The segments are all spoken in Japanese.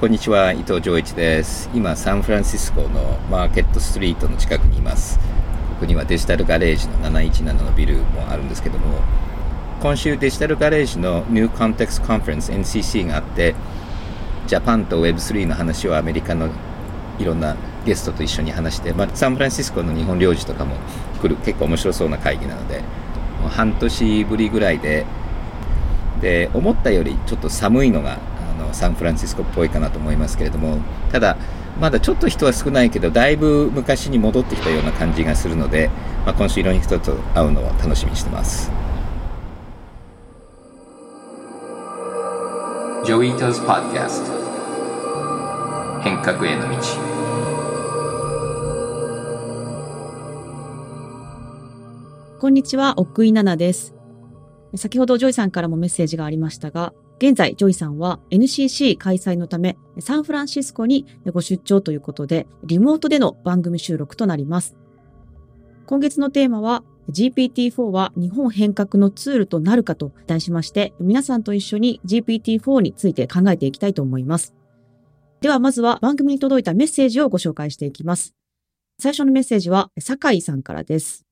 こんにちは、伊藤浄一です。今、サンフランシスコのマーケットストリートの近くにいます。ここにはデジタルガレージの717のビルもあるんですけども、今週デジタルガレージの New Context Conference NCC があって、ジャパンと Web3 の話をアメリカのいろんなゲストと一緒に話して、まあ、サンフランシスコの日本領事とかも来る結構面白そうな会議なので、半年ぶりぐらいで、で思ったよりちょっと寒いのがサンフランシスコっぽいかなと思いますけれどもただまだちょっと人は少ないけどだいぶ昔に戻ってきたような感じがするので、まあ、今週いろんな人と会うのを楽しみにしてます。 Joi Ito's Podcast 変革への道。こんにちは、奥井奈々です。先ほどジョイさんからもメッセージがありましたが、現在、ジョイさんは NCC 開催のため、サンフランシスコにご出張ということで、リモートでの番組収録となります。今月のテーマは、GPT-4 は日本変革のツールとなるかと題しまして、皆さんと一緒に GPT-4 について考えていきたいと思います。では、まずは番組に届いたメッセージをご紹介していきます。最初のメッセージは、酒井さんからです。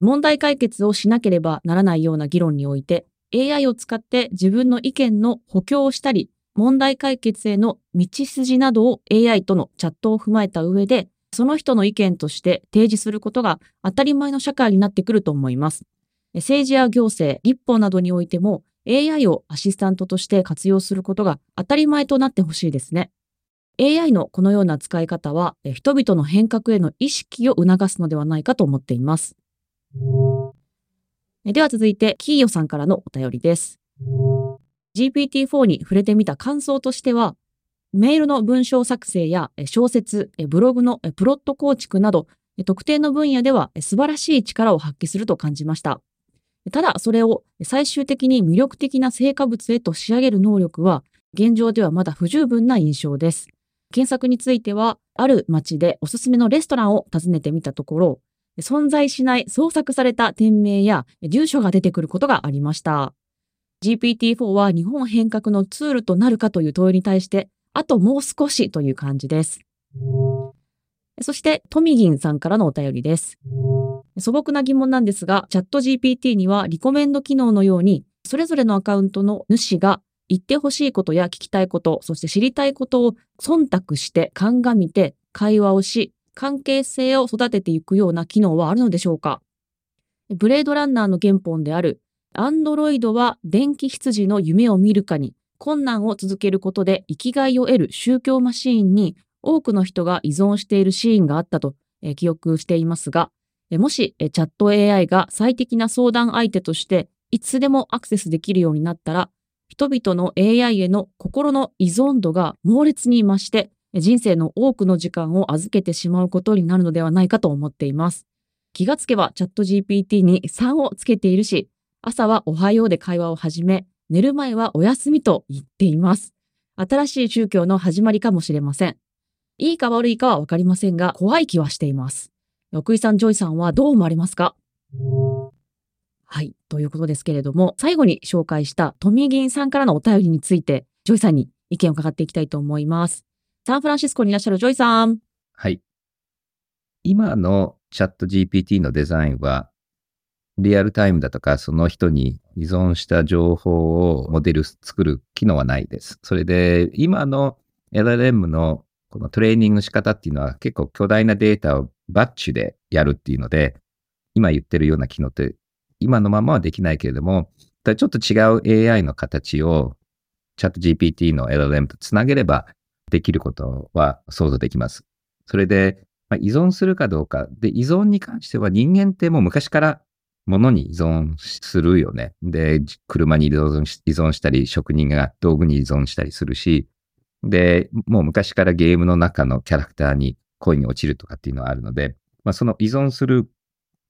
問題解決をしなければならないような議論において、AI を使って自分の意見の補強をしたり、問題解決への道筋などを AI とのチャットを踏まえた上で、その人の意見として提示することが当たり前の社会になってくると思います。政治や行政、立法などにおいても AI をアシスタントとして活用することが当たり前となってほしいですね。AI のこのような使い方は人々の変革への意識を促すのではないかと思っています。では続いて、キーヨさんからのお便りです。GPT-4 に触れてみた感想としては、メールの文章作成や小説、ブログのプロット構築など、特定の分野では素晴らしい力を発揮すると感じました。ただ、それを最終的に魅力的な成果物へと仕上げる能力は、現状ではまだ不十分な印象です。検索については、ある街でおすすめのレストランを訪ねてみたところ、存在しない創作された店名や住所が出てくることがありました。GPT-4 は日本変革のツールとなるかという問いに対して、あともう少しという感じです。そして、トミギンさんからのお便りです。素朴な疑問なんですが、チャット GPT にはリコメンド機能のように、それぞれのアカウントの主が言ってほしいことや聞きたいこと、そして知りたいことを忖度して鑑みて会話をし、関係性を育てていくような機能はあるのでしょうか？ブレードランナーの原本である、アンドロイドは電気羊の夢を見るかに困難を続けることで生きがいを得る宗教マシーンに多くの人が依存しているシーンがあったと、え記憶していますが、もしチャット AI が最適な相談相手としていつでもアクセスできるようになったら、人々の AI への心の依存度が猛烈に増して、人生の多くの時間を預けてしまうことになるのではないかと思っています。気がつけばチャット GPT に3をつけているし、朝はおはようで会話を始め、寝る前はお休みと言っています。新しい宗教の始まりかもしれません。いいか悪いかはわかりませんが、怖い気はしています。奥井さん、ジョイさんはどう思われますか？はい。ということですけれども、最後に紹介したトミーギンさんからのお便りについて、ジョイさんに意見を伺っていきたいと思います。サンフランシスコにいらっしゃるジョイさん。はい。今のチャット GPT のデザインは、リアルタイムだとか、その人に依存した情報をモデル作る機能はないです。それで、今の LLM のこのトレーニングの仕方っていうのは結構巨大なデータをバッチでやるっていうので、今言ってるような機能って今のままはできないけれども、ちょっと違う AI の形をチャット GPT の LLM とつなげればできることは想像できます。それで、まあ、依存するかどうか。で、依存に関しては人間ってもう昔から物に依存するよね。で、車に依存したり、職人が道具に依存したりするし、で、もう昔からゲームの中のキャラクターに恋に落ちるとかっていうのはあるので、まあ、その依存する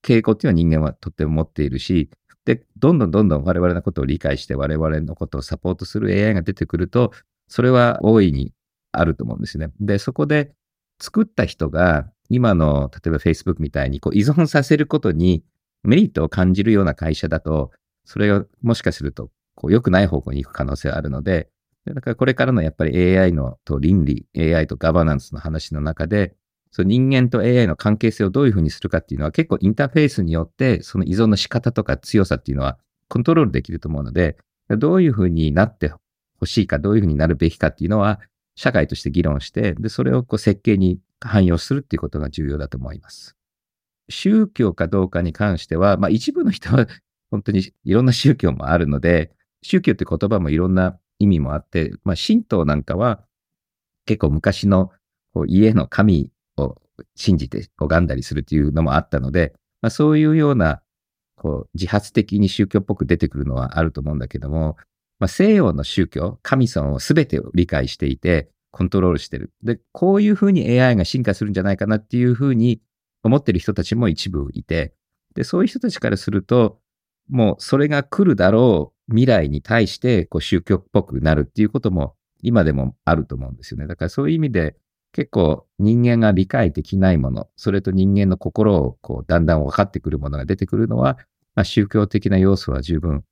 傾向っていうのは人間はとっても持っているし、で、どんどんどんどん我々のことを理解して我々のことをサポートする AI が出てくると、それは大いにあると思うんですね。で、そこで作った人が今の例えば Facebook みたいにこう依存させることにメリットを感じるような会社だと、それがもしかするとこう良くない方向に行く可能性があるので、だからこれからのやっぱり AI のと倫理、AI とガバナンスの話の中で、その人間と AI の関係性をどういうふうにするかっていうのは結構インターフェースによってその依存の仕方とか強さっていうのはコントロールできると思うので、どういうふうになってほしいか、どういうふうになるべきかっていうのは社会として議論して、で、それをこう設計に汎用するっていうことが重要だと思います。宗教かどうかに関しては、まあ一部の人は 本当にいろんな宗教もあるので、宗教って言葉もいろんな意味もあって、まあ神道なんかは結構昔のこう家の神を信じて拝んだりするっていうのもあったので、まあ、そういうようなこう自発的に宗教っぽく出てくるのはあると思うんだけども、まあ、西洋の宗教、神様を全てを理解していて、コントロールしてる。で、こういうふうに AI が進化するんじゃないかなっていうふうに思ってる人たちも一部いて、で、そういう人たちからすると、もうそれが来るだろう未来に対してこう宗教っぽくなるっていうことも今でもあると思うんですよね。だからそういう意味で結構人間が理解できないもの、それと人間の心をこうだんだん分かってくるものが出てくるのは、まあ、宗教的な要素は十分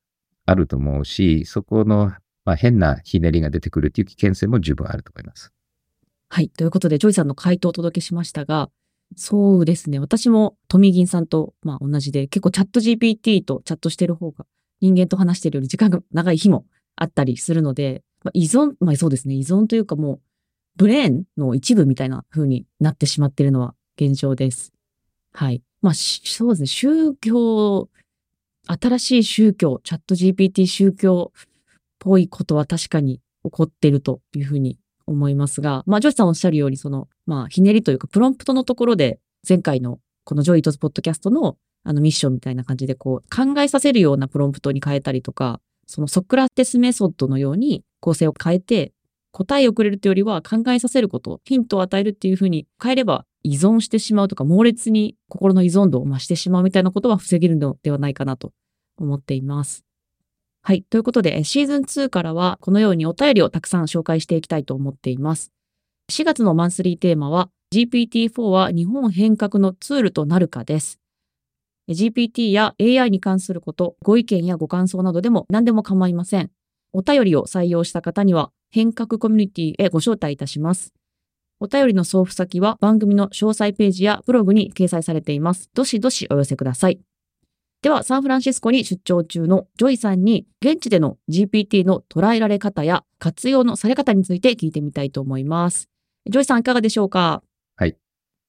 あると思うし、そこの、まあ、変なひねりが出てくるっていう危険性も十分あると思います。はい。ということで、ジョイさんの回答をお届けしましたが、そうですね。私も富銀さんと、まあ、同じで、結構チャット GPT とチャットしてる方が人間と話してるより時間が長い日もあったりするので、まあ、依存、まあそうですね。依存というかもう、 brain の一部みたいな風になってしまってるのは現状です。はい。まあ、そうですね。宗教新しい宗教、チャット GPT 宗教っぽいことは確かに起こってるというふうに思いますが、まあ、ジョイさんおっしゃるように、その、まあ、ひねりというか、プロンプトのところで、前回のこの Joi Ito's Podcast のあのミッションみたいな感じで、こう、考えさせるようなプロンプトに変えたりとか、そのソクラテスメソッドのように構成を変えて、答えをくれるというよりは考えさせること、ヒントを与えるっていうふうに変えれば依存してしまうとか、猛烈に心の依存度を増してしまうみたいなことは防げるのではないかなと思っています。はい。ということで、シーズン2からはこのようにお便りをたくさん紹介していきたいと思っています。4月のマンスリーテーマは GPT-4 は日本変革のツールとなるかです。GPT や AI に関すること、ご意見やご感想などでも何でも構いません。お便りを採用した方には変革コミュニティへご招待いたします。お便りの送付先は番組の詳細ページやブログに掲載されています。どしどしお寄せください。では、サンフランシスコに出張中のジョイさんに、現地での GPT の捉えられ方や活用のされ方について聞いてみたいと思います。ジョイさん、いかがでしょうか？はい。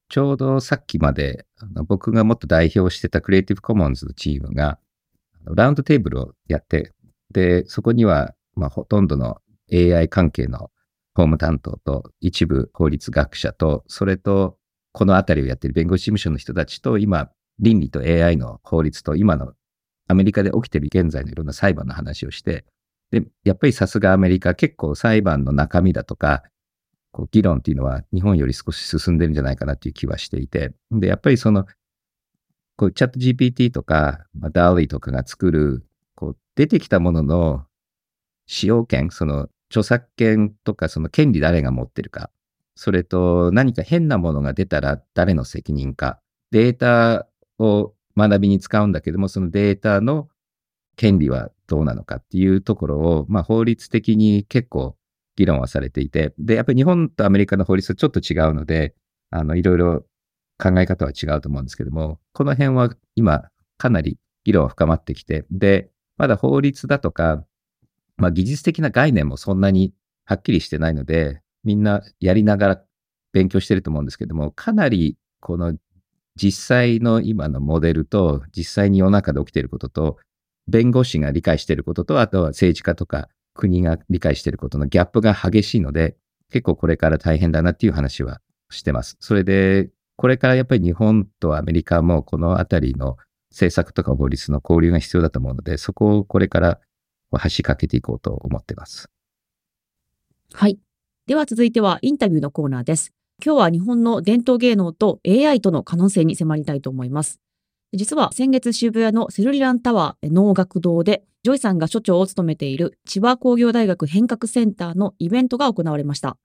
ちょうどさっきまで、あの僕がもっと代表してたクリエイティブコモンズのチームが、ラウンドテーブルをやって、で、そこには、まあ、ほとんどの AI 関係の法務担当と、一部法律学者と、それと、このあたりをやっている弁護士事務所の人たちと、今、倫理と AI の法律と今のアメリカで起きてる現在のいろんな裁判の話をして、で、やっぱりさすがアメリカ結構裁判の中身だとか、こう議論っていうのは日本より少し進んでるんじゃないかなっていう気はしていて、で、やっぱりその、こうチャット GPT とか、まあ、DALI とかが作る、こう出てきたものの使用権、その著作権とかその権利誰が持ってるか、それと何か変なものが出たら誰の責任か、データを学びに使うんだけども、そのデータの権利はどうなのかっていうところを、まあ、法律的に結構議論はされていて、で、やっぱり日本とアメリカの法律はちょっと違うので、あの、いろいろ考え方は違うと思うんですけども、この辺は今かなり議論は深まってきて、で、まだ法律だとか、まあ、技術的な概念もそんなにはっきりしてないので、みんなやりながら勉強してると思うんですけども、かなりこの実際の今のモデルと、実際に世の中で起きていることと、弁護士が理解していることと、あとは政治家とか国が理解していることのギャップが激しいので、結構これから大変だなっていう話はしてます。それで、これからやっぱり日本とアメリカもこのあたりの政策とか法律の交流が必要だと思うので、そこをこれから橋かけていこうと思ってます。はい。では続いてはインタビューのコーナーです。今日は日本の伝統芸能と AI との可能性に迫りたいと思います。実は先月渋谷のセルリランタワー能楽堂で、ジョイさんが所長を務めている千葉工業大学変革センターのイベントが行われました。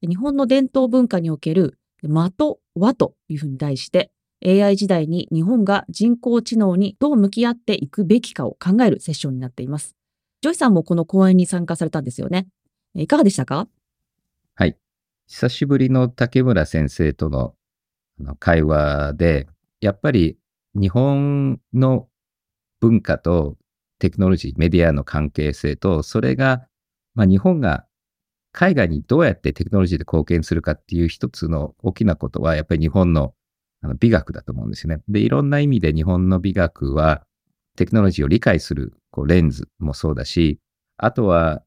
日本の伝統文化における間と和というふうに題して、AI 時代に日本が人工知能にどう向き合っていくべきかを考えるセッションになっています。ジョイさんもこの講演に参加されたんですよね。いかがでしたか？久しぶりの竹村先生との会話で、やっぱり日本の文化とテクノロジー、メディアの関係性と、それが、まあ、日本が海外にどうやってテクノロジーで貢献するかっていう一つの大きなことは、やっぱり日本の美学だと思うんですよね。で、いろんな意味で日本の美学は、テクノロジーを理解するこうレンズもそうだし、あとは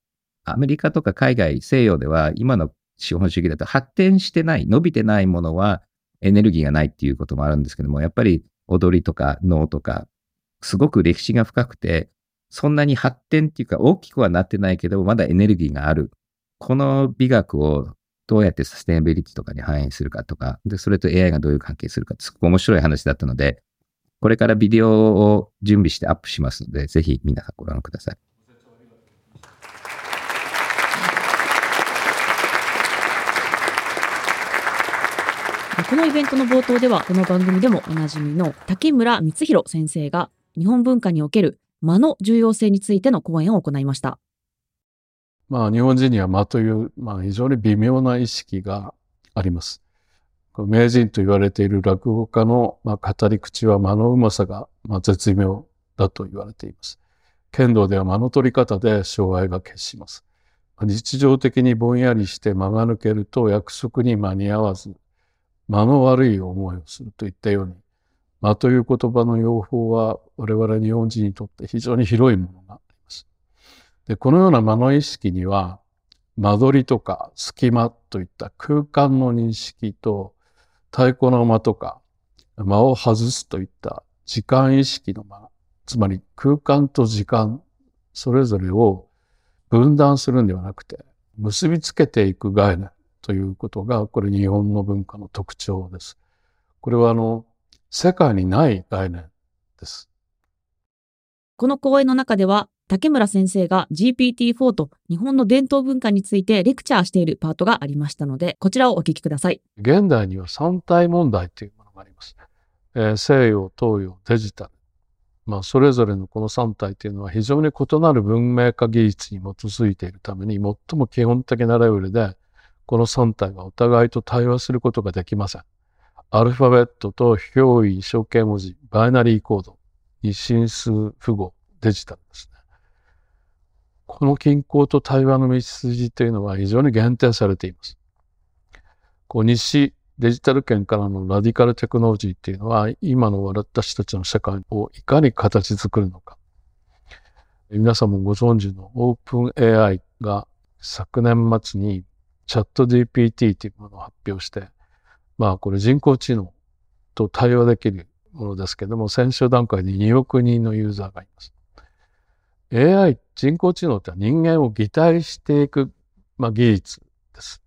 アメリカとか海外、西洋では今の資本主義だと発展してない、伸びてないものはエネルギーがないっていうこともあるんですけども、やっぱり踊りとか能とか、すごく歴史が深くて、そんなに発展っていうか大きくはなってないけど、まだエネルギーがある。この美学をどうやってサステナビリティとかに反映するかとか、で、それと AI がどういう関係するか、すごく面白い話だったので、これからビデオを準備してアップしますので、ぜひ皆さんご覧ください。このイベントの冒頭では、この番組でもおなじみの竹村光弘先生が日本文化における間の重要性についての講演を行いました。まあ日本人には間という、まあ非常に微妙な意識があります。名人と言われている落語家の、まあ、語り口は間のうまさが、まあ、絶妙だと言われています。剣道では間の取り方で障害が決します。日常的にぼんやりして間が抜けると約束に間に合わず、間の悪い思いをするといったように、間という言葉の用法は我々日本人にとって非常に広いものがあります。で、このような間の意識には、間取りとか隙間といった空間の認識と太鼓の間とか間を外すといった時間意識の間、つまり空間と時間それぞれを分断するんではなくて結びつけていく概念ということがこれ日本の文化の特徴です。これはあの世界にない概念です。この講演の中では、竹村先生が GPT-4 と日本の伝統文化についてレクチャーしているパートがありましたので、こちらをお聞きください。現代には三体問題というものがあります。えー西洋、東洋、デジタル。まあ、それぞれのこの三体というのは非常に異なる文明化技術に基づいているために、最も基本的なレベルで、この三体はお互いと対話することができません。アルファベットと表意、象形文字、バイナリーコード、二進数符号、デジタルですね。この均衡と対話の道筋というのは非常に限定されています。こう西デジタル圏からのラディカルテクノロジーっていうのは今の私たちの社会をいかに形作るのか。皆さんもご存知のオープン AI が昨年末にチャット GPT というものを発表して、まあこれ人工知能と対話できるものですけども、先週段階で2億人のユーザーがいます。AI、人工知能って人間を擬態していく、まあ、技術です。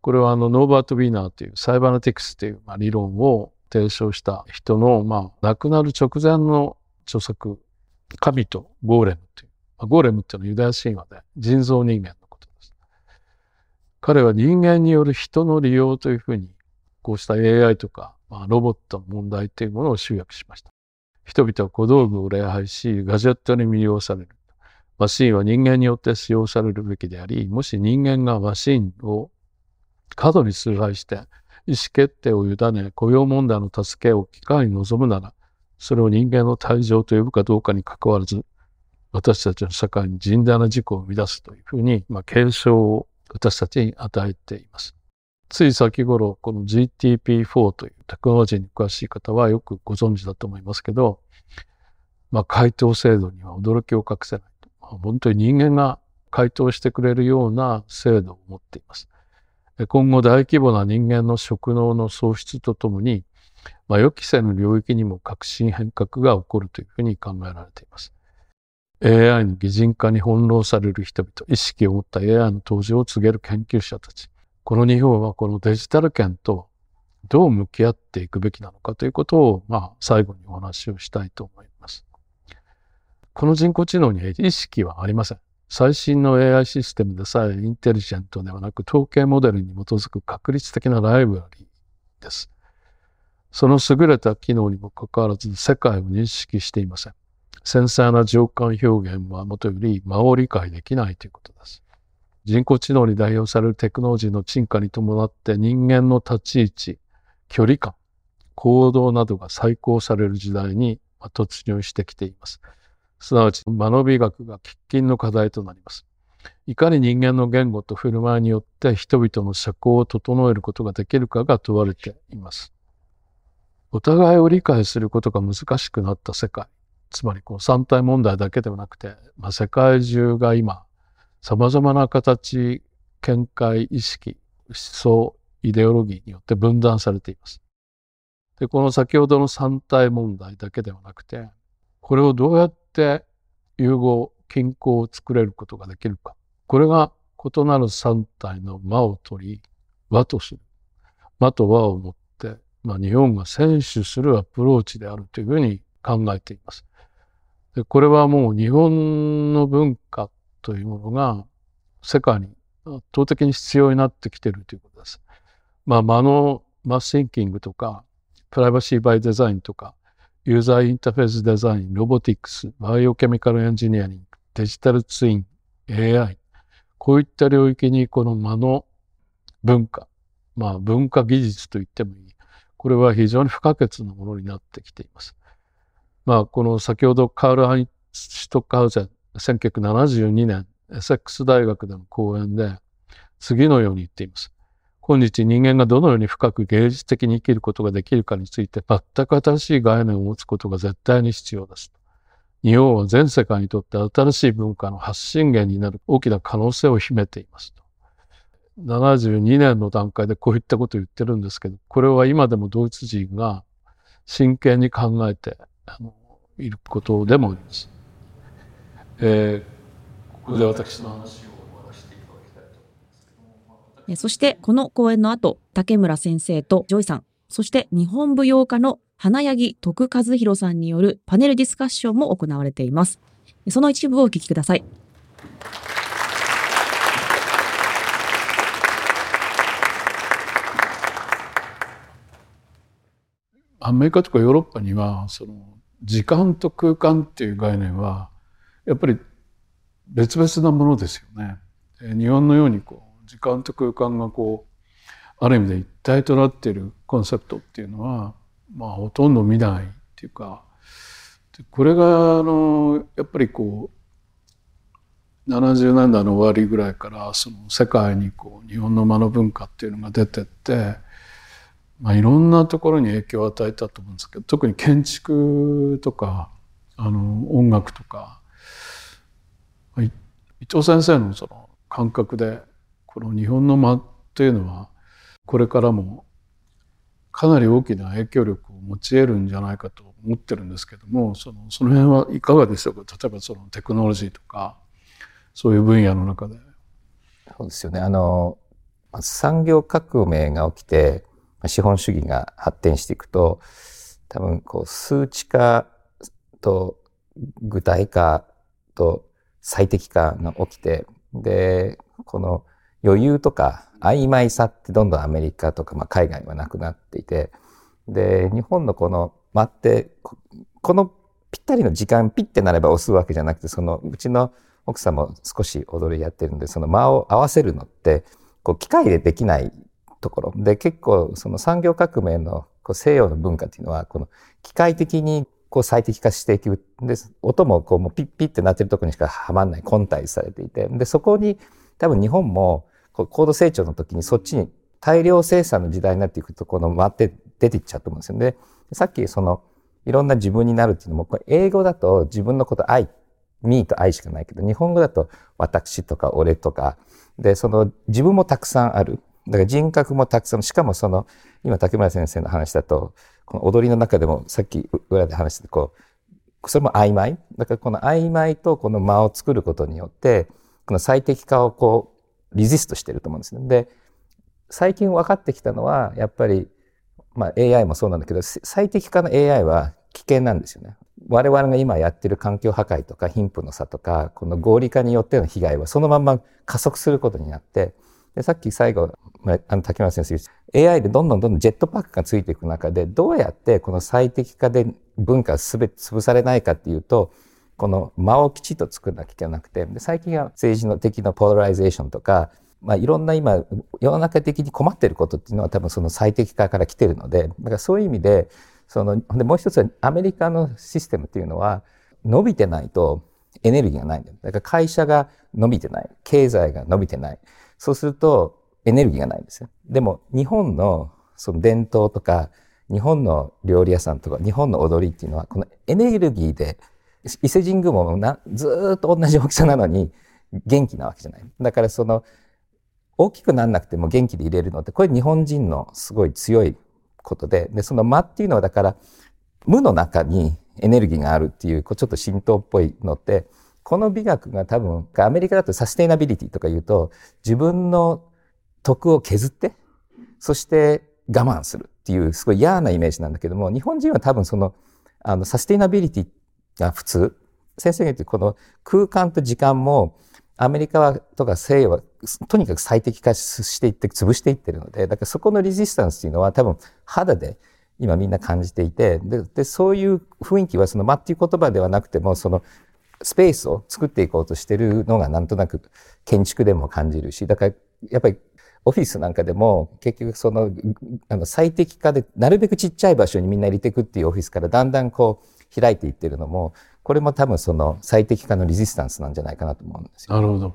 これはあのノーバート・ウィーナーというサイバネティクスという、まあ、理論を提唱した人の、まあ、亡くなる直前の著作、神とゴーレムという、まあ、ゴーレムっていうのはユダヤ神話で人造人間。彼は人間による人の利用というふうに、こうした AI とか、まあ、ロボットの問題というものを集約しました。人々は小道具を礼拝し、ガジェットに魅了される。マシンは人間によって使用されるべきであり、もし人間がマシンを過度に崇拝して、意思決定を委ね、雇用問題の助けを機会に望むなら、それを人間の退場と呼ぶかどうかにかかわらず、私たちの社会に甚大な事故を生み出すというふうに、まあ、警鐘を私たちに与えています。つい先頃、この GTP4 というテクノロジーに詳しい方はよくご存知だと思いますけど、まあ、回答制度には驚きを隠せない。まあ、本当に人間が回答してくれるような制度を持っています。今後大規模な人間の職能の喪失とともに、まあ、予期せぬ領域にも革新変革が起こるというふうに考えられています。AI の擬人化に翻弄される人々、意識を持った AI の登場を告げる研究者たち、この日本はこのデジタル圏とどう向き合っていくべきなのかということを、まあ、最後にお話をしたいと思います。この人工知能に意識はありません。最新の AI システムでさえインテリジェントではなく統計モデルに基づく確率的なライブラリーです。その優れた機能にもかかわらず世界を認識していません。繊細な情感表現はもとより間を理解できないということです。人工知能に代表されるテクノロジーの進化に伴って人間の立ち位置、距離感、行動などが再考される時代に突入してきています。すなわち、間延び学が喫緊の課題となります。いかに人間の言語と振る舞いによって人々の社交を整えることができるかが問われています。お互いを理解することが難しくなった世界。つまりこの三体問題だけではなくて、まあ、世界中が今、様々な形、見解、意識、思想、イデオロギーによって分断されています。で、この先ほどの三体問題だけではなくて、これをどうやって融合、均衡を作れることができるか。これが異なる三体の間を取り、和とする。間と和をもって、まあ、日本が先取するアプローチであるというふうに考えています。でこれはもう日本の文化というものが世界に圧倒的に必要になってきているということです。まあ、間のマスシンキングとか、 privacy by design とか、ユーザーインターフェースデザイン、ロボティクス、 biochemical engineering、デジタルツイン、AI、こういった領域にこの間の文化、まあ文化技術と言ってもいい。これは非常に不可欠なものになってきています。まあこの先ほどカール・ハインシュトックハウゼン、1972年、エセックス大学での講演で、次のように言っています。今日人間がどのように深く芸術的に生きることができるかについて全く新しい概念を持つことが絶対に必要です。日本は全世界にとって新しい文化の発信源になる大きな可能性を秘めていますと。72年の段階でこういったことを言ってるんですけど、これは今でもドイツ人が真剣に考えてあのいることでもあります。えー、ここで私の話をそしてこの講演の後、竹村先生とジョイさん、そして日本舞踊家の花柳徳和弘さんによるパネルディスカッションも行われています。その一部をお聞きください。アメリカとかヨーロッパにはその時間と空間っていう概念はやっぱり別々なものですよね。日本のようにこう時間と空間がこうある意味で一体となっているコンセプトっていうのはまあほとんど見ないっていうかこれがあのやっぱりこう70年代の終わりぐらいからその世界にこう日本の間の文化っていうのが出てって、まあ、いろんなところに影響を与えたと思うんですけど特に建築とかあの音楽とか伊藤先生のその感覚でこの日本の間というのはこれからもかなり大きな影響力を持ち得るんじゃないかと思ってるんですけどもそのその辺はいかがでしょうか？例えばそのテクノロジーとかそういう分野の中で。そうですよねあの産業革命が起きて資本主義が発展していくと多分こう数値化と具体化と最適化が起きてでこの余裕とか曖昧さってどんどんアメリカとか、まあ、海外はなくなっていてで日本のこの間ってこのぴったりの時間ピッてなれば押すわけじゃなくてそのうちの奥さんも少し踊りやってるんでその間を合わせるのってこう機械でできないところ。で結構その産業革命のこう西洋の文化っていうのはこの機械的にこう最適化していく。で音もこうもうピッピッってなってるところにしかはまんない混体されていて。でそこに多分日本も高度成長の時にそっちに大量生産の時代になっていくとこの回って出ていっちゃうと思うんですよ。ね。さっきそのいろんな自分になるっていうのもこれ英語だと自分のこと愛 me と愛しかないけど日本語だと私とか俺とか。でその自分もたくさんある。だから人格もたくさんしかもその今竹村先生の話だとこの踊りの中でもさっき裏で話してこうそれも曖昧？だからこの曖昧とこの間を作ることによってこの最適化をこうリジストしてると思うんですね。で最近分かってきたのはやっぱり、まあ、AI もそうなんだけど最適化の AI は危険なんですよね。我々が今やってる環境破壊とか貧富の差とかこの合理化によっての被害はそのまま加速することになってでさっき最後あの竹村先生 AI でどんどんどんどんジェットパックがついていく中でどうやってこの最適化で文化すべて潰されないかっていうとこの間をきちっと作らなきゃいけなくてで最近は政治の的な polarization とか、まあ、いろんな今世の中的に困っていることっていうのは多分その最適化から来てるのでだからそういう意味でそのでもう一つはアメリカのシステムっていうのは伸びてないとエネルギーがないんだよ。だから会社が伸びてない。経済が伸びてない。そうするとエネルギーがないんですよ。でも日本のその伝統とか日本の料理屋さんとか日本の踊りっていうのはこのエネルギーで伊勢神宮もなずっと同じ大きさなのに元気なわけじゃない。だからその大きくなんなくても元気で入れるのってこれ日本人のすごい強いことででその間っていうのはだから無の中にエネルギーがあるっていうちょっと神道っぽいのってこの美学が多分アメリカだとサステイナビリティとか言うと自分の徳を削ってそして我慢するっていうすごい嫌なイメージなんだけども日本人は多分そのあのサステイナビリティが普通。先生が言ってこの空間と時間もアメリカはとか西洋はとにかく最適化していって潰していってるのでだからそこのレジスタンスっていうのは多分肌で今みんな感じていてででそういう雰囲気はその間っていう言葉ではなくてもそのスペースを作っていこうとしてるのがなんとなく建築でも感じるしだからやっぱりオフィスなんかでも結局そのあの最適化でなるべくちっちゃい場所にみんな入れていくっていうオフィスからだんだんこう開いていってるのもこれも多分その最適化のリジスタンスなんじゃないかなと思うんですよ。なるほど。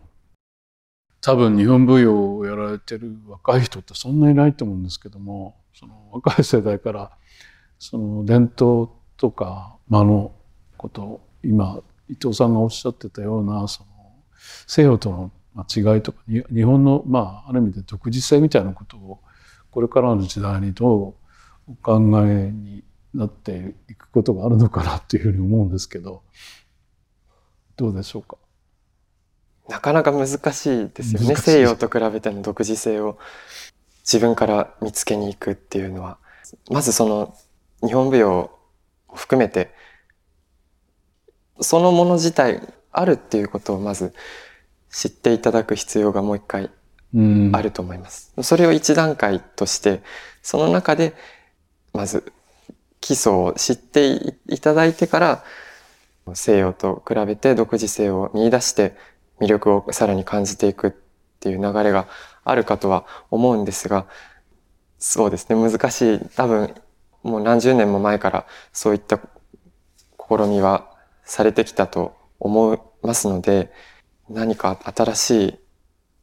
多分日本舞踊をやられてる若い人ってそんなにないと思うんですけどもその若い世代からその伝統とか間のこと今伊藤さんがおっしゃってたようなその西洋との違いとか日本のまあある意味で独自性みたいなことをこれからの時代にどうお考えになっていくことがあるのかなっていうふうに思うんですけどどうでしょうか？なかなか難しいですよね。西洋と比べての独自性を自分から見つけに行くっていうのは。まずその日本舞踊を含めてそのもの自体あるっていうことをまず知っていただく必要がもう一回あると思います。それを一段階としてその中でまず基礎を知っていただいてから西洋と比べて独自性を見出して魅力をさらに感じていくっていう流れがあるかとは思うんですがそうですね。難しい。多分もう何十年も前からそういった試みはされてきたと思いますので何か新しい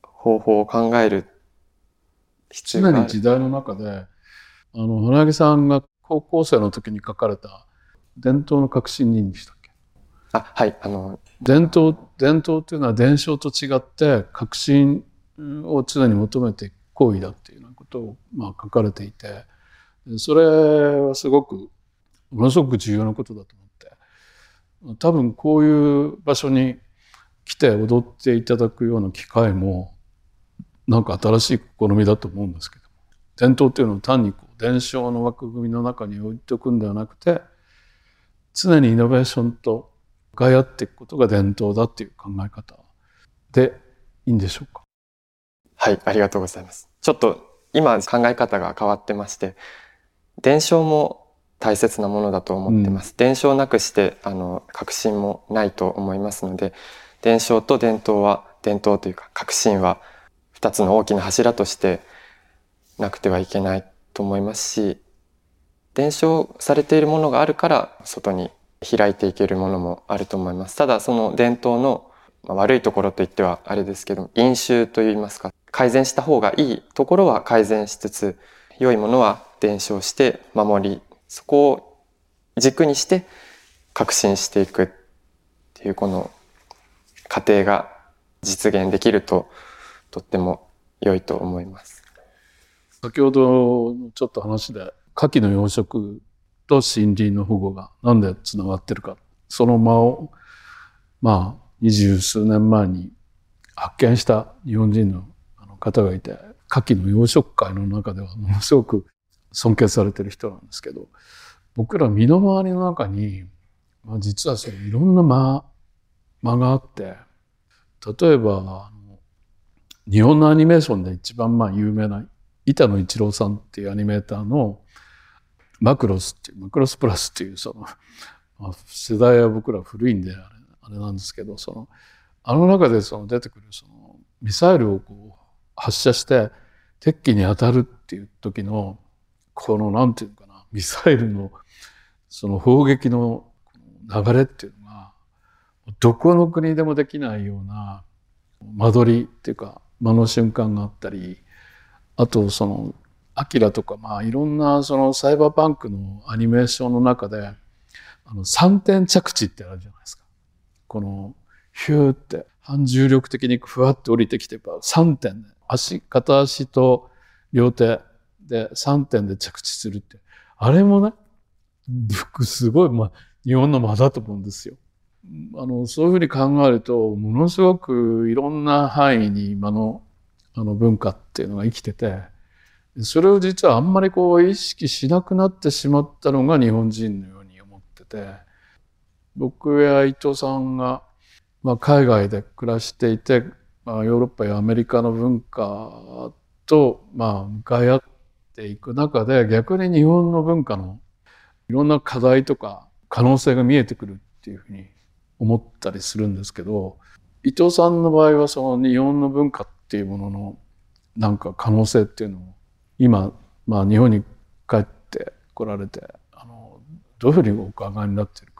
方法を考える必要がある。常に時代の中であの花木さんが高校生の時に書かれた伝統の革新人でしたっけ？あはいあの伝統伝統っていうのは伝承と違って革新を常に求めていく行為だっていうようなことを、まあ、書かれていてそれはすごくものすごく重要なことだと思って多分こういう場所に来て踊っていただくような機会もなんか新しい試みだと思うんですけど伝統っていうのは単にこう伝承の枠組みの中に置いておくんではなくて常にイノベーションと向かい合っていくことが伝統だっていう考え方でいいんでしょうか？はいありがとうございます。ちょっと今考え方が変わってまして伝承も大切なものだと思ってます、うん、伝承なくしてあの革新もないと思いますので伝承と伝統は伝統というか革新は二つの大きな柱としてなくてはいけないと思いますし伝承されているものがあるから外に開いていけるものもあると思います。ただその伝統の悪いところといってはあれですけど飲酒といいますか改善した方がいいところは改善しつつ良いものは伝承して守りそこを軸にして革新していくっていうこの過程が実現できるととっても良いと思います。先ほどのちょっと話で牡蠣の養殖と森林の保護が何でつながってるかその間をまあ二十数年前に発見した日本人の方がいて牡蠣の養殖界の中ではものすごく尊敬されてる人なんですけど僕ら身の回りの中に、まあ、実はそのいろんな間間があって例えば日本のアニメーションで一番まあ有名な板野一郎さんっていうアニメーターのマクロスっていうマクロスプラスっていうその、まあ、世代は僕ら古いんでああれなんですけどそのあの中でその出てくるそのミサイルをこう発射して敵機に当たるっていう時のこのなんていうのかなミサイルのその砲撃の流れっていうのがどこの国でもできないような間取りっていうか間の瞬間があったりあとそのアキラとかまあいろんなそのサイバーパンクのアニメーションの中であの3点着地ってあるじゃないですか。このヒューって反重力的にふわっと降りてきて3点ね足片足と両手で3点で着地するってあれもね僕すごいまあ日本の間だと思うんですよ。あのそういうふうに考えるとものすごくいろんな範囲に今のあの文化っていうのが生きててそれを実はあんまりこう意識しなくなってしまったのが日本人のように思ってて僕や伊藤さんが、まあ、海外で暮らしていて、まあ、ヨーロッパやアメリカの文化と、まあ、向かい合っていく中で逆に日本の文化のいろんな課題とか可能性が見えてくるっていうふうに思ったりするんですけど伊藤さんの場合はその日本の文化っていうもののなんか可能性っていうのを今、まあ、日本に帰ってこられてあのどういうふうにお考えになってる？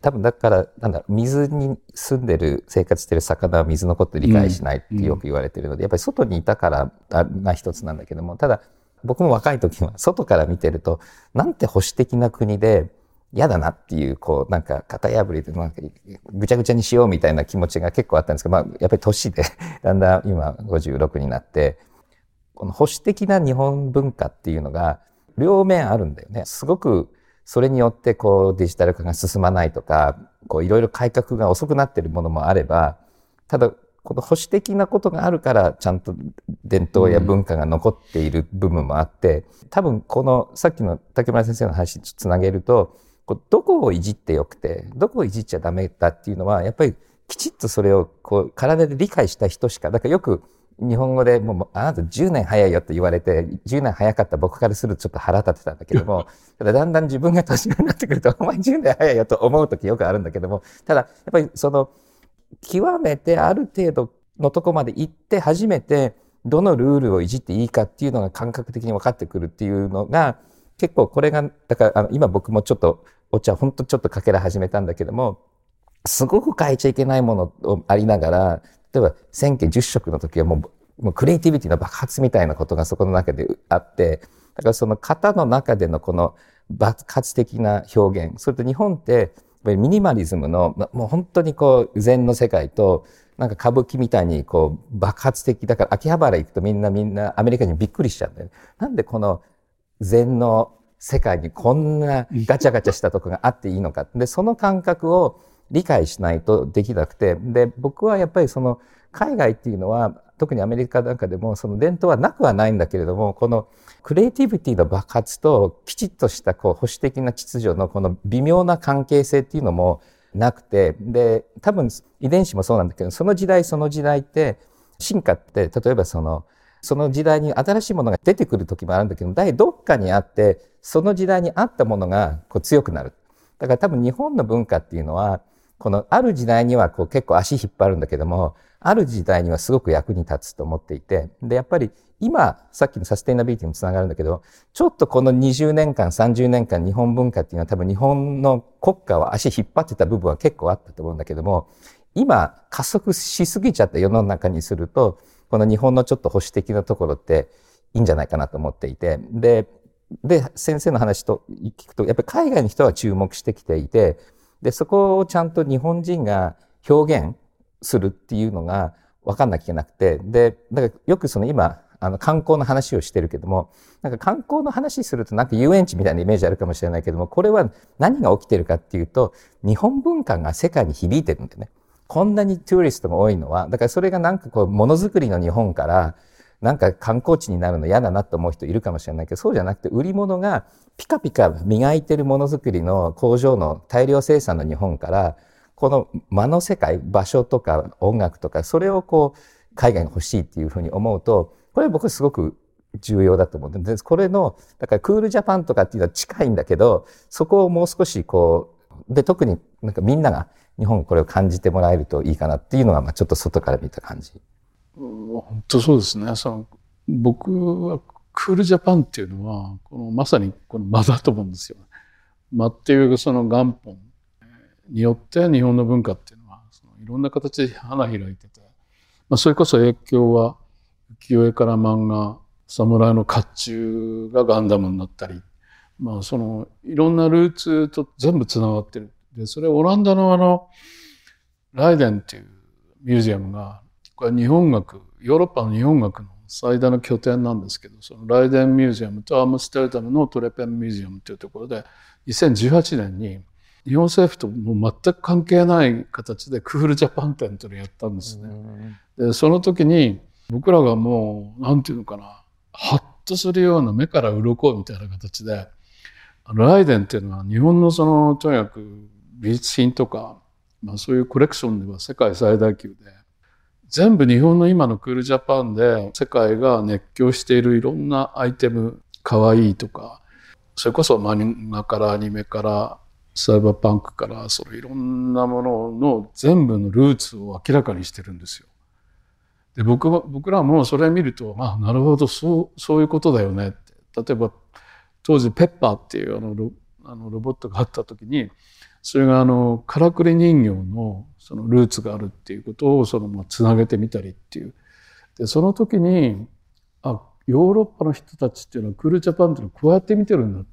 多分だからなんだ水に住んでる生活してる魚は水のこと理解しないってよく言われてるので、やっぱり外にいたからが一つなんだけどもただ僕も若い時は外から見てるとなんて保守的な国で嫌だなっていう、こう、なんか型破りで、なんかぐちゃぐちゃにしようみたいな気持ちが結構あったんですけど、まあ、やっぱり年で だんだん今56になって、この保守的な日本文化っていうのが両面あるんだよね。すごくそれによってこうデジタル化が進まないとか、こういろいろ改革が遅くなってるものもあれば、ただこの保守的なことがあるからちゃんと伝統や文化が残っている部分もあって、多分このさっきの竹村先生の話につなげると、どこをいじってよくて、どこをいじっちゃダメだっていうのは、やっぱりきちっとそれをこう体で理解した人しか、だからよく日本語でもう、あなた10年早いよって言われて、10年早かった僕からするとちょっと腹立ってたんだけども、た だだんだん自分が年上になってくると、お前10年早いよと思う時よくあるんだけども、ただやっぱりその、極めてある程度のとこまで行って初めて、どのルールをいじっていいかっていうのが感覚的に分かってくるっていうのが、結構これが、だからあの今僕もちょっとお茶ほんとちょっとかけら始めたんだけども、すごく変えちゃいけないものをありながら、例えば1000家10色の時はもうもうクリエイティビティの爆発みたいなことがそこの中であって、だからその型の中でのこの爆発的な表現、それと日本ってミニマリズムのもう本当にこう禅の世界となんか歌舞伎みたいにこう爆発的だから秋葉原行くとみんなみんなアメリカにびっくりしちゃうんだよね。なんでこの禅の世界にこんなガチャガチャしたとこがあっていいのか。で、その感覚を理解しないとできなくて、で、僕はやっぱりその海外っていうのは、特にアメリカなんかでもその伝統はなくはないんだけれども、このクリエイティビティの爆発ときちっとしたこう保守的な秩序のこの微妙な関係性っていうのもなくて、で、多分遺伝子もそうなんだけど、その時代その時代って進化って例えばそのその時代に新しいものが出てくる時もあるんだけど、第どっかにあって、その時代に合ったものがこう強くなる。だから多分日本の文化っていうのは、このある時代にはこう結構足引っ張るんだけども、ある時代にはすごく役に立つと思っていて、で、やっぱり今、さっきのサステイナビリティにもつながるんだけど、ちょっとこの20年間、30年間日本文化っていうのは多分日本の国家を足引っ張ってた部分は結構あったと思うんだけども、今加速しすぎちゃった世の中にすると、この日本のちょっと保守的なところっていいんじゃないかなと思っていて、で、で、先生の話と聞くと、やっぱり海外の人は注目してきていて、で、そこをちゃんと日本人が表現するっていうのが分かんなきゃいけなくて、で、だからよくその今、あの観光の話をしてるけども、なんか観光の話するとなんか遊園地みたいなイメージあるかもしれないけども、これは何が起きてるかっていうと、日本文化が世界に響いてるんだよね。こんなにトゥーリストが多いのは、だからそれがなんかこう、ものづくりの日本から、なんか観光地になるの嫌だなと思う人いるかもしれないけど、そうじゃなくて、売り物がピカピカ磨いてるものづくりの工場の大量生産の日本から、この間の世界、場所とか音楽とか、それをこう、海外が欲しいっていうふうに思うと、これ僕すごく重要だと思うんで、これの、だからクールジャパンとかっていうのは近いんだけど、そこをもう少しこう、で、特になんかみんなが日本これを感じてもらえるといいかなっていうのが、まあちょっと外から見た感じ。本当そうですね。その僕はクールジャパンっていうのは、このまさにこの間だと思うんですよ。間っていうその元本によって日本の文化っていうのは、そのいろんな形で花開いてて、まあ、それこそ影響は浮世絵から漫画、侍の甲冑がガンダムになったり、まあそのいろんなルーツと全部つながってる。で、それオランダのあの、ライデンっていうミュージアムが、これ日本学、ヨーロッパの日本学の最大の拠点なんですけど、そのライデンミュージアムとアムステルダムのトレペンミュージアムっていうところで、2018年に日本政府ともう全く関係ない形でクールジャパン展というのをやったんですね。で、その時に僕らがもう、なんていうのかな、ハッとするような目から鱗みたいな形で、ライデンっていうのは日本のその、とにかく美術品とか、まあそういうコレクションでは世界最大級で、全部日本の今のクールジャパンで世界が熱狂しているいろんなアイテム、可愛いいとか、それこそ漫画からアニメからサイバーパンクからそのいろんなものの全部のルーツを明らかにしてるんですよ。で僕は僕らもそれ見るとあなるほどそうそういうことだよねって例えば当時ペッパーっていうあのロあのロボットがあった時にそれがあのからくり人形のそのルーツがあるっていうことをそのまあつなげてみたりっていう。でその時にあヨーロッパの人たちっていうのはクールジャパンっていうのはこうやって見てるんだと。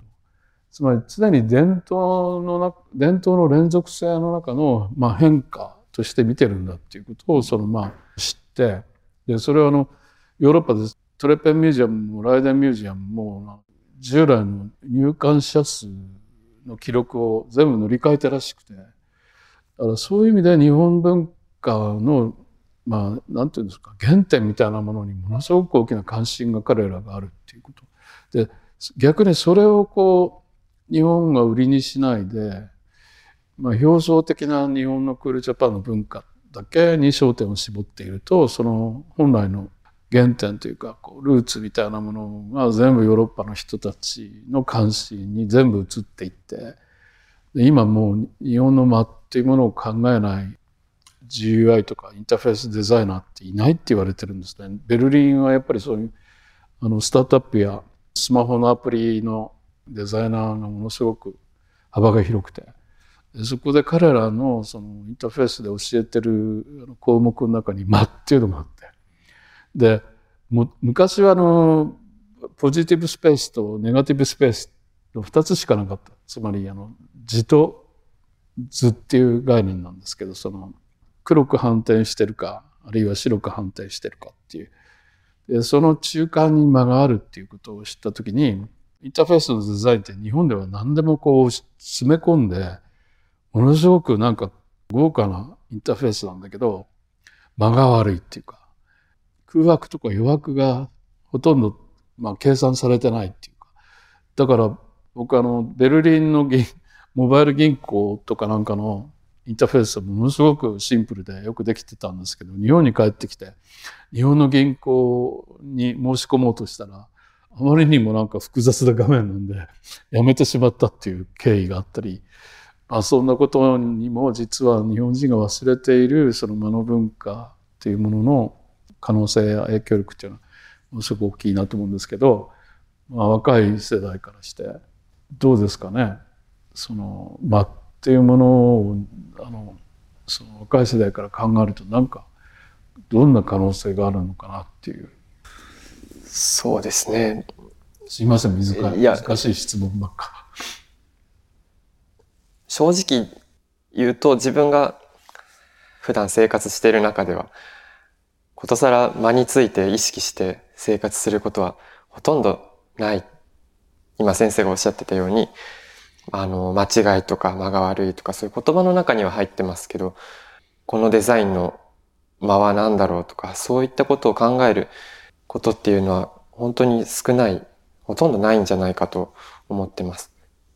つまり常に伝統の伝統の連続性の中のまあ変化として見てるんだっていうことをそのまあ知って。でそれはあのヨーロッパでトレペンミュージアムもライデンミュージアムも従来の入館者数の記録を全部塗り替えたらしくて。だからそういう意味で日本文化のまあなんていうんですか原点みたいなものにものすごく大きな関心が彼らがあるっていうこと。で逆にそれをこう日本が売りにしないで、まあ、表層的な日本のクールジャパンの文化だけに焦点を絞っているとその本来の原点というかこうルーツみたいなものが全部ヨーロッパの人たちの関心に全部移っていって今もう日本の間っていうものを考えない。GUI とかインターフェースデザイナーっていないって言われてるんですね。ベルリンはやっぱりそういうあのスタートアップやスマホのアプリのデザイナーがものすごく幅が広くて。そこで彼らのそのインターフェースで教えてる項目の中に「間」っていうのがあって。で昔はあのポジティブスペースとネガティブスペースの2つしかなかった。つまりあの字と図っていう概念なんですけどその黒く反転してるかあるいは白く反転してるかっていう。でその中間に間があるっていうことを知った時にインターフェースのデザインって日本では何でもこう詰め込んでものすごくなんか豪華なインターフェースなんだけど間が悪いっていうか空白とか余白がほとんど、まあ、計算されてないっていうか。だから僕あのベルリンのモバイル銀行とかなんかのインターフェースはものすごくシンプルでよくできてたんですけど日本に帰ってきて日本の銀行に申し込もうとしたらあまりにもなんか複雑な画面なんでやめてしまったっていう経緯があったり、まあ、そんなことにも実は日本人が忘れているその間の文化っていうものの可能性や影響力っていうのはものすごく大きいなと思うんですけど、まあ、若い世代からしてどうですかね？その間っていうものをあのその若い世代から考えるとなんかどんな可能性があるのかなっていう。そうですね。すいません、難しい難しい質問ばっか。正直言うと自分が普段生活している中ではことさら間について意識して生活することはほとんどない。今先生がおっしゃってたように、あの、間違いとか間が悪いとかそういう言葉の中には入ってますけど、このデザインの間は何だろうとか、そういったことを考えることっていうのは本当に少ない、ほとんどないんじゃないかと思ってます。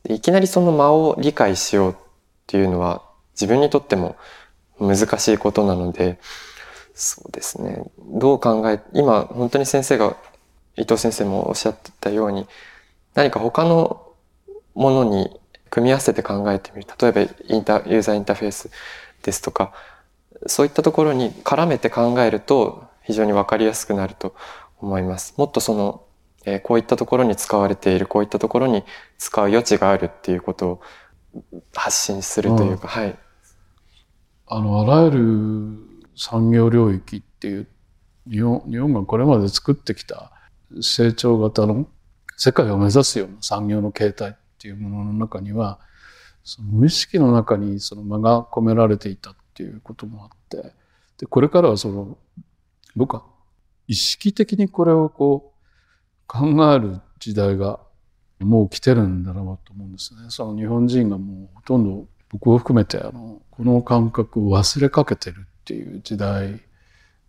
いきなりその間を理解しようっていうのは自分にとっても難しいことなので、そうですね。どう考え、今本当に先生が、伊藤先生もおっしゃってたように、何か他のものに組み合わせて考えてみる。例えばインタユーザーインターフェースですとか、そういったところに絡めて考えると非常にわかりやすくなると思います。もっとその、えー、こういったところに使われている、こういったところに使う余地があるっていうことを発信するというか、はい。あの、あらゆる産業領域っていう、日本日本がこれまで作ってきた成長型の世界を目指すような産業の形態っていうものの中には、その無意識の中にその間が込められていたっていうこともあって、で、これからはその、僕は意識的にこれをこう考える時代がもう来てるんだろうと思うんですね。その日本人がもうほとんど僕を含めてあのこの感覚を忘れかけてるっていう時代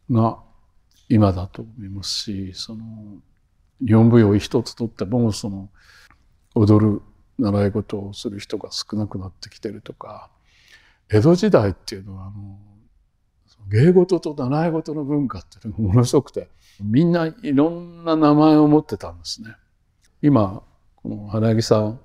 が今だと思いますし、その日本舞踊一つとってもその踊る習い事をする人が少なくなってきてるとか江戸時代っていうのはあの芸事と習い事の文化っていうのがものすごくてみんないろんな名前を持ってたんですね。今この花柳さん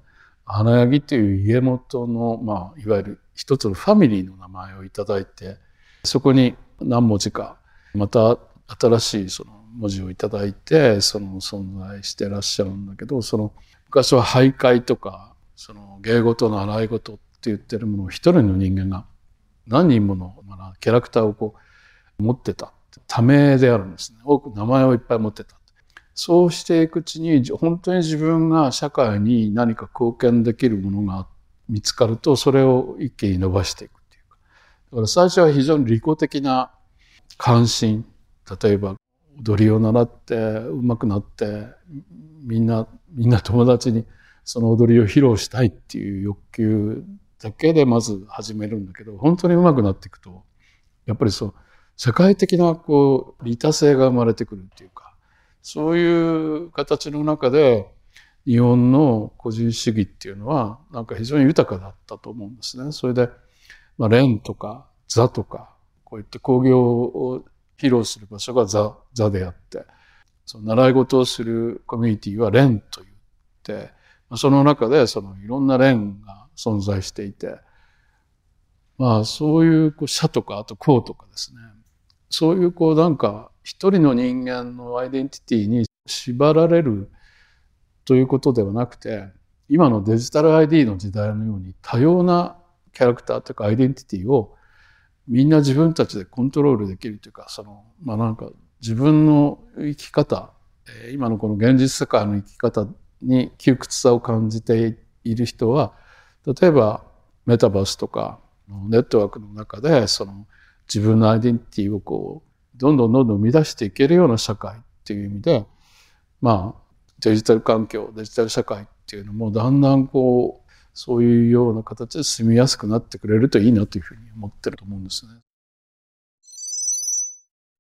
花柳っていう家元の、まあ、いわゆる一つのファミリーの名前をいただいてそこに何文字かまた新しいその文字をいただいてその存在してらっしゃるんだけどその昔は徘徊とかその芸事の習い事って言ってるものを一人の人間が何人もの、まあ、キャラクターをこう持ってた多名であるんですね。多く名前をいっぱい持ってたそうしていくうちに本当に自分が社会に何か貢献できるものが見つかるとそれを一気に伸ばしていくっていうか。だから最初は非常に利己的な関心。例えば踊りを習って上手くなってみんなみんな友達にその踊りを披露したいっていう欲求だけでまず始めるんだけど本当に上手くなっていくとやっぱりそう社会的なこう利他性が生まれてくるっていうかそういう形の中で日本の個人主義っていうのはなんか非常に豊かだったと思うんですね。それで、まあ、連とか座とかこういって工業を披露する場所が座座であって、その習い事をするコミュニティは連と言って、その中でそのいろんな連が存在していて、まあそういうこう社とかあと公とかですね、そういうこうなんか一人の人間のアイデンティティに縛られるということではなくて、今のデジタル ID の時代のように多様なキャラクターというかアイデンティティをみんな自分たちでコントロールできるというかそのまあなんか自分の生き方今のこの現実世界の生き方に窮屈さを感じている人は例えばメタバースとかネットワークの中でその自分のアイデンティティをこうどんどんどんどん生み出していけるような社会っていう意味でまあデジタル環境デジタル社会っていうのもだんだんこうそういうような形で住みやすくなってくれるといいなというふうに思ってると思うんですね。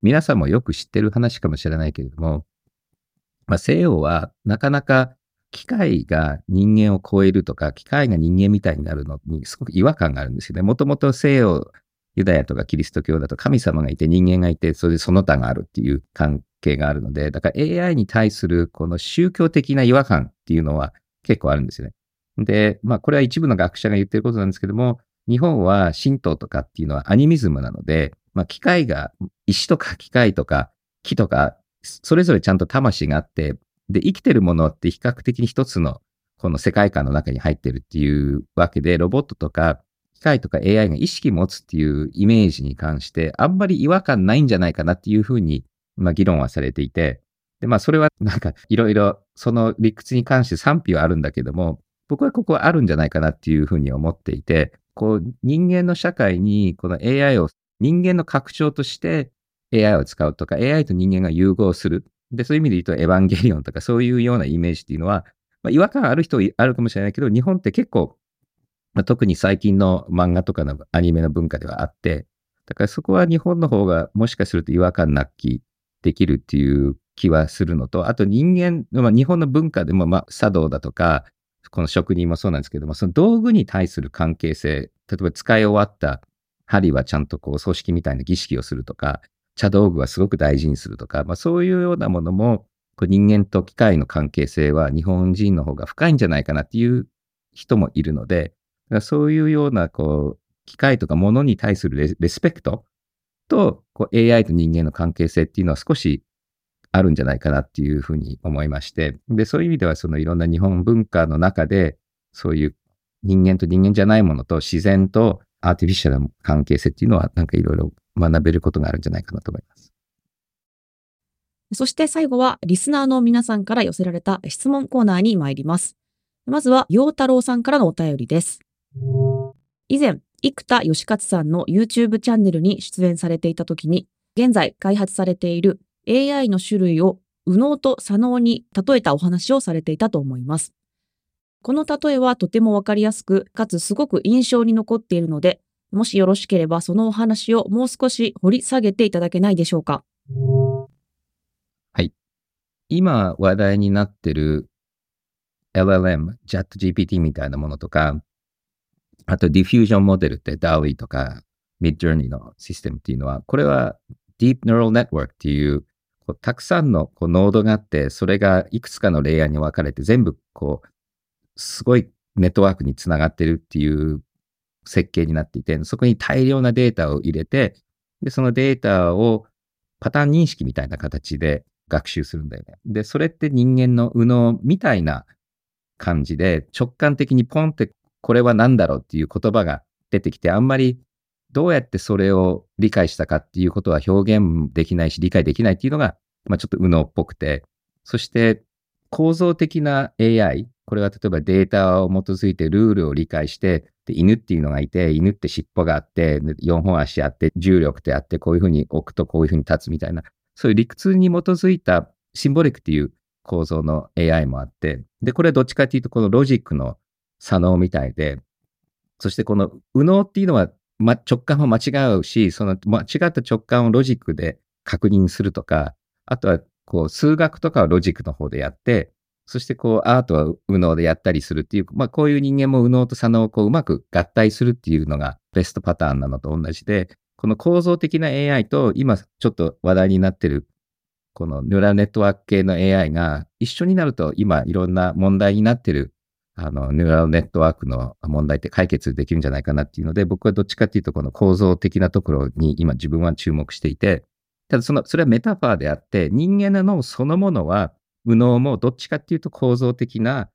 皆さんもよく知ってる話かもしれないけれども、まあ、西洋はなかなか機械が人間を超えるとか、機械が人間みたいになるのにすごく違和感があるんですよね。もともと西洋、ユダヤとかキリスト教だと神様がいて人間がいて、それでその他があるっていう関係があるので、だから AI に対するこの宗教的な違和感っていうのは結構あるんですよね。で、まあ、これは一部の学者が言ってることなんですけども、日本は神道とかっていうのはアニミズムなので、まあ、機械が、石とか機械とか木とか、それぞれちゃんと魂があって、で、生きてるものって比較的に一つのこの世界観の中に入ってるっていうわけで、ロボットとか機械とか AI が意識持つっていうイメージに関して、あんまり違和感ないんじゃないかなっていうふうに、まあ、議論はされていて、で、まあ、それはなんかいろいろその理屈に関して賛否はあるんだけども、僕はここはあるんじゃないかなっていうふうに思っていて、こう人間の社会にこの AI を人間の拡張として AI を使うとか AI と人間が融合する。で、そういう意味で言うとエヴァンゲリオンとかそういうようなイメージっていうのは、まあ、違和感ある人あるかもしれないけど、日本って結構、まあ、特に最近の漫画とかのアニメの文化ではあって、だからそこは日本の方がもしかすると違和感なきできるっていう気はするのと、あと人間、まあ、日本の文化でも、まあ、茶道だとか、この職人もそうなんですけども、その道具に対する関係性、例えば使い終わった針はちゃんとこう葬式みたいな儀式をするとか、茶道具はすごく大事にするとか、まあ、そういうようなものも、こう人間と機械の関係性は日本人の方が深いんじゃないかなっていう人もいるので、だからそういうような、こう、機械とか物に対するレレスペクトと、こう AI と人間の関係性っていうのは少しあるんじゃないかなっていうふうに思いまして、で、そういう意味ではそのいろんな日本文化の中で、そういう人間と人間じゃないものと自然とアーティフィシャルな関係性っていうのはなんかいろいろ学べることがあるんじゃないかなと思います。そして最後はリスナーの皆さんから寄せられた質問コーナーに参ります。まずは、陽太郎さんからのお便りです。以前、生田義勝さんの YouTube チャンネルに出演されていたときに、現在開発されている AI の種類を右脳と左脳に例えたお話をされていたと思います。この例えはとてもわかりやすく、かつすごく印象に残っているので、もしよろしければそのお話をもう少し掘り下げていただけないでしょうか。はい今話題になってる LLM、ChatGPT みたいなものとか、あとディフュージョンモデルって DALI とか Midjourney のシステムっていうのは、これは Deep Neural Network っていう、こうたくさんのこうノードがあって、それがいくつかのレイヤーに分かれて、全部こう、すごいネットワークにつながってるっていう設計になっていて、そこに大量なデータを入れて、で、そのデータをパターン認識みたいな形で学習するんだよね。で、それって人間の右脳みたいな感じで直感的にポンってこれは何だろうっていう言葉が出てきて、あんまりどうやってそれを理解したかっていうことは表現できないし理解できないっていうのが、まあちょっと右脳っぽくて、そして構造的な AI、これは例えばデータを基づいてルールを理解して、犬っていうのがいて、犬って尻尾があって、4本足あって、重力ってあって、こういうふうに置くとこういうふうに立つみたいな、そういう理屈に基づいた symbolic っていう構造の AI もあって、で、これはどっちかっていうと、このロジックの左脳みたいで、そしてこの右脳っていうのは、ま、直感も間違うし、その間違った直感をロジックで確認するとか、あとはこう数学とかはロジックの方でやって、そしてこうアートは右脳でやったりするっていう、まあこういう人間も右脳と左脳をこううまく合体するっていうのがベストパターンなのと同じで、この構造的な AI と今ちょっと話題になってるこのニューラルネットワーク系の AI が一緒になると今いろんな問題になってるあのニューラルネットワークの問題って解決できるんじゃないかなっていうので僕はどっちかっていうとこの構造的なところに今自分は注目していてただそのそれはメタファーであって人間の脳そのものは右脳もどっちかっていうと構造的な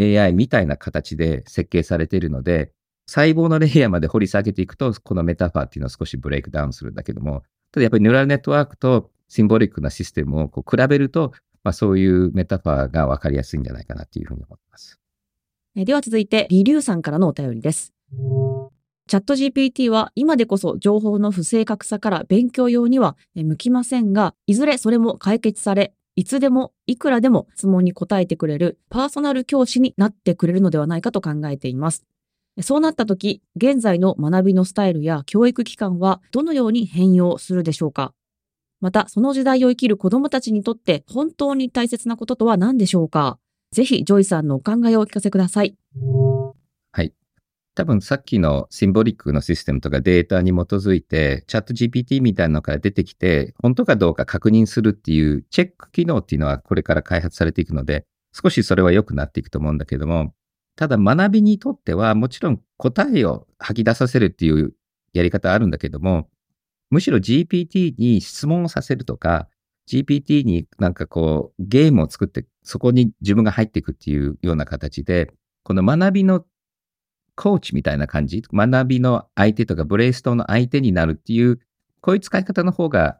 AI みたいな形で設計されているので細胞のレイヤーまで掘り下げていくと、このメタファーっていうのは少し break down するんだけども、ただやっぱりニューラルネットワークと symbolic なシステムをこう比べると、まあ、そういうメタファーが分かりやすいんじゃないかなっていうふうに思います。では続いて、リリュウさんからのお便りです。チャット GPT は今でこそ情報の不正確さから勉強用には向きませんが、いずれそれも解決され、いつでもいくらでも質問に答えてくれるパーソナル教師になってくれるのではないかと考えています。そうなったとき、現在の学びのスタイルや教育機関はどのように変容するでしょうかまた、その時代を生きる子供たちにとって本当に大切なこととは何でしょうかぜひ、ジョイさんのお考えをお聞かせくださ。い。多分さっきのシンボリックのシステムとかデータに基づいて、 ChatGPT みたいなのから出てきて、本当かどうか確認するっていうチェック機能っていうのはこれから開発されていくので、少しそれは良くなっていくと思うんだけども、ただ学びにとってはもちろん答えを吐き出させるっていうやり方あるんだけども、むしろ GPT に質問をさせるとか、GPT になんかこうゲームを作ってそこに自分が入っていくっていうような形で、この学びのコーチみたいな感じ、学びの相手とかブレイストの相手になるっていう、こういう使い方の方が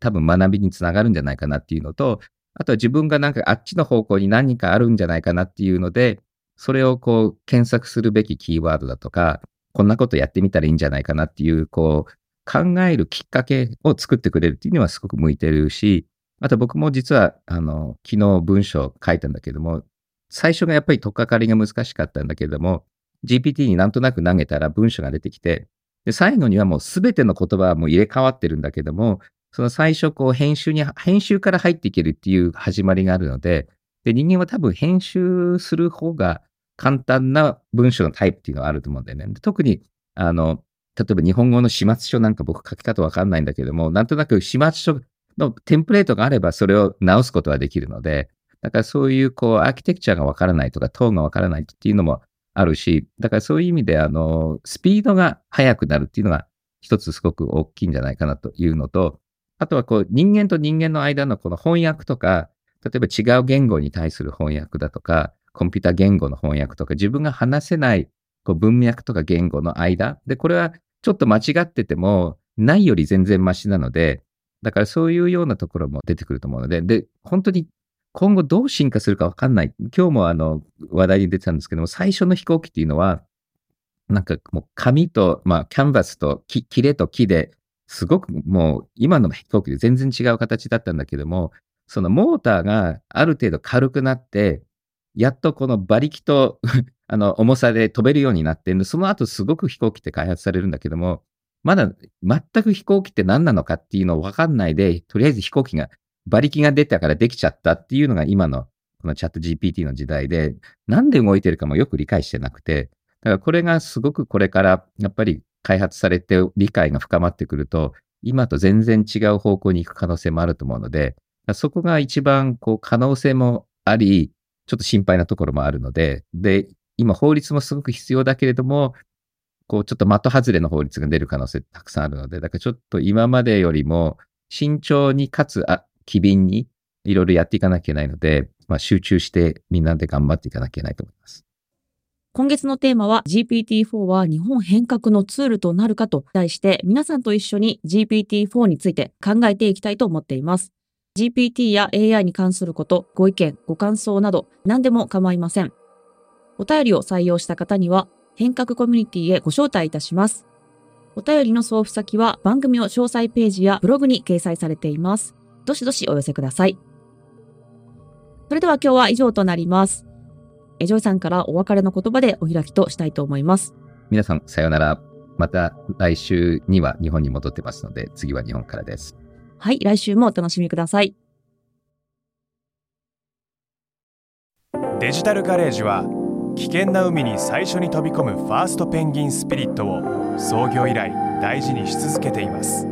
多分学びにつながるんじゃないかなっていうのと、あとは自分がなんかあっちの方向に何かあるんじゃないかなっていうので、それをこう検索するべきキーワードだとか、こんなことやってみたらいいんじゃないかなっていう、こう考えるきっかけを作ってくれるっていうのはすごく向いてるし、あと僕も実は、あの、昨日文章書いたんだけども、最初がやっぱり取っかかりが難しかったんだけども、GPT になんとなく投げたら文章が出てきて、で、最後にはもうすべての言葉はもう入れ替わってるんだけども、その最初こう編集に、編集から入っていけるっていう始まりがあるので、で、人間は多分編集する方が簡単な文章のタイプっていうのはあると思うんだよね。特に、あの、例えば日本語の始末書なんか僕書き方わかんないんだけども、なんとなく始末書のテンプレートがあればそれを直すことはできるので、だからそういうこうアーキテクチャがわからないとかトーンがわからないっていうのもあるし、だからそういう意味で、あの、スピードが速くなるっていうのが一つすごく大きいんじゃないかなというのと、あとはこう人間と人間の間のこの翻訳とか、例えば違う言語に対する翻訳だとか、コンピュータ言語の翻訳とか、自分が話せないこう文脈とか言語の間。で、これはちょっと間違ってても、ないより全然マシなので、だからそういうようなところも出てくると思うので、で、本当に今後どう進化するかわかんない。今日もあの話題に出てたんですけども、最初の飛行機っていうのは、なんかもう紙と、まあキャンバスと、切れと木で、すごくもう今の飛行機で全然違う形だったんだけども、そのモーターがある程度軽くなって、やっとこの馬力と あの重さで飛べるようになってんで、その後すごく飛行機って開発されるんだけども、まだ全く飛行機って何なのかっていうのを分かんないで、とりあえず飛行機が馬力が出たからできちゃったっていうのが今のこのチャット GPT の時代で、なんで動いてるかもよく理解してなくて、だからこれがすごくこれからやっぱり開発されて理解が深まってくると、今と全然違う方向に行く可能性もあると思うので、そこが一番こう可能性もあり、ちょっと心配なところもあるので、で、今法律もすごく必要だけれども、こうちょっと的外れの法律が出る可能性たくさんあるので、だからちょっと今までよりも慎重にかつあ機敏にいろいろやっていかなきゃいけないので、まあ、集中してみんなで頑張っていかなきゃいけないと思います。今月のテーマは GPT-4 は日本変革のツールとなるかと題して皆さんと一緒に GPT-4 について考えていきたいと思っています。GPT や AI に関すること、ご意見、ご感想など何でも構いません。お便りを採用した方には変革コミュニティへご招待いたします。お便りの送付先は番組の詳細ページやブログに掲載されています。どしどしお寄せください。それでは今日は以上となります。えジョイさんからお別れの言葉でお開きとしたいと思います。皆さん、さようなら。また来週には日本に戻ってますので、次は日本からです。はい、来週もお楽しみください。デジタルガレージは危険な海に最初に飛び込むファーストペンギンスピリットを創業以来大事にし続けています。